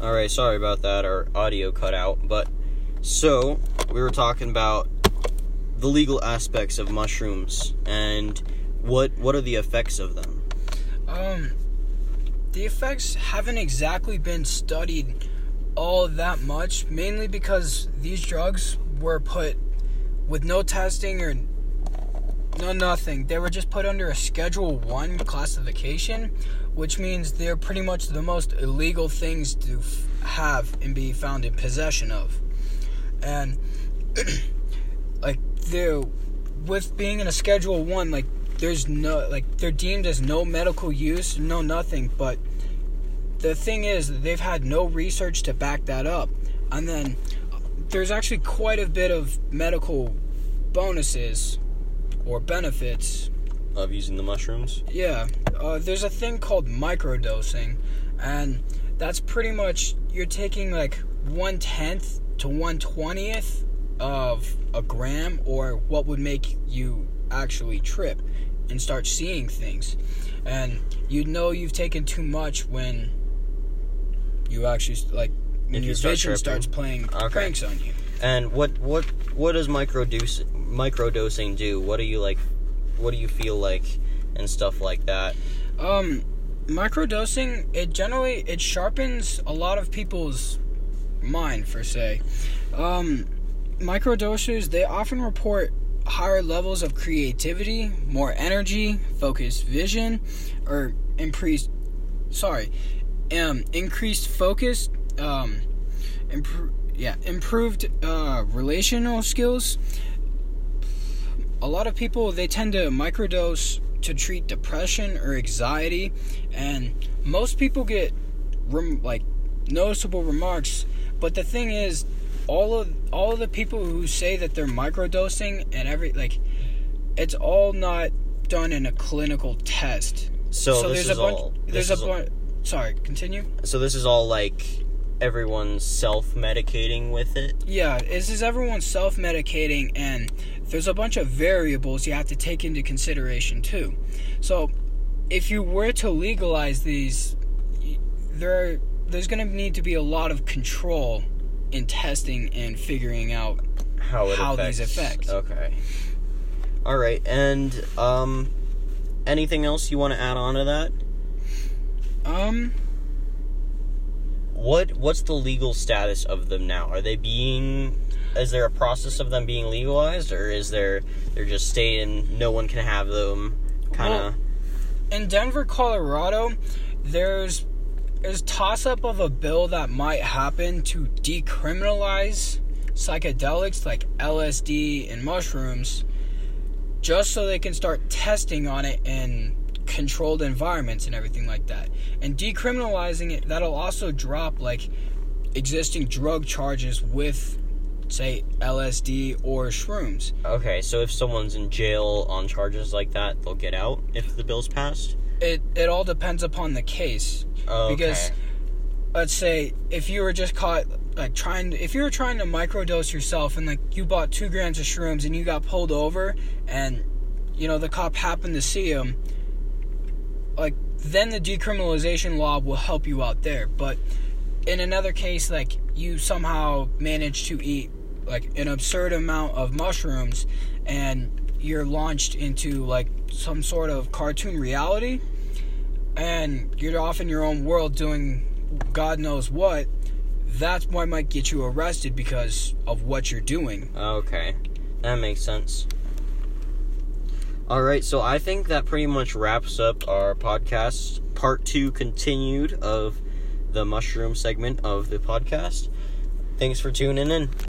All right, sorry about that. Our audio cut out, but so we were talking about the legal aspects of mushrooms and what what are the effects of them? Um, the effects haven't exactly been studied all that much, mainly because these drugs were put with no testing or no nothing. They were just put under a Schedule One classification, which means they're pretty much the most illegal things to f- have and be found in possession of. And like they're with being in a Schedule One, like there's no like they're deemed as no medical use, no nothing. But the thing is, they've had no research to back that up, and then there's actually quite a bit of medical bonuses or benefits Of using the mushrooms? yeah, uh, there's a thing called microdosing, and that's pretty much you're taking like one tenth to one twentieth of a gram, or what would make you actually trip and start seeing things, and you know you've taken too much when you actually like when If you your start vision tripping. starts playing Okay. pranks on you. And what what what does micro microdosing do? What do you like? What do you feel like and stuff like that? Um, microdosing it generally it sharpens a lot of people's mind for say. Um, microdosers they often report higher levels of creativity, more energy, focused vision, or increased sorry, um, increased focus, um, yeah, improved uh, relational skills. A lot of people they tend to microdose to treat depression or anxiety, and most people get rem- like noticeable remarks. But the thing is, all of all of the people who say that they're microdosing and every like, it's all not done in a clinical test. So, this there's is a bunch. all. there's a bunch. Sorry, continue. So this is all like everyone's self-medicating with it. Yeah, this is everyone self medicating, and there's a bunch of variables you have to take into consideration too. So, if you were to legalize these, there there's going to need to be a lot of control in testing and figuring out. How it How these affects. affect. Okay. All right, and um, anything else you want to add on to that? Um, What What's the legal status of them now? Are they being? Is there a process of them being legalized, or is there they're just staying? No one can have them. Kind of. in Denver, Colorado, there's there's toss up of a bill that might happen to decriminalize psychedelics like LSD and mushrooms just so they can start testing on it in controlled environments and everything like that. And decriminalizing it that'll also drop like existing drug charges with say LSD or shrooms. Okay, so if someone's in jail on charges like that, they'll get out if the bill's passed. It it all depends upon the case. Oh, okay. Because let's say if you were just caught like trying to, if you were trying to microdose yourself and like you bought two grams of shrooms and you got pulled over and you know the cop happened to see him like then the decriminalization law will help you out there but in another case like you somehow manage to eat like an absurd amount of mushrooms and you're launched into like some sort of cartoon reality and you're off in your own world doing God knows what, that's what might get you arrested because of what you're doing. Okay, that makes sense. All right, so I think that pretty much wraps up our podcast, part two continued of the mushroom segment of the podcast. Thanks for tuning in.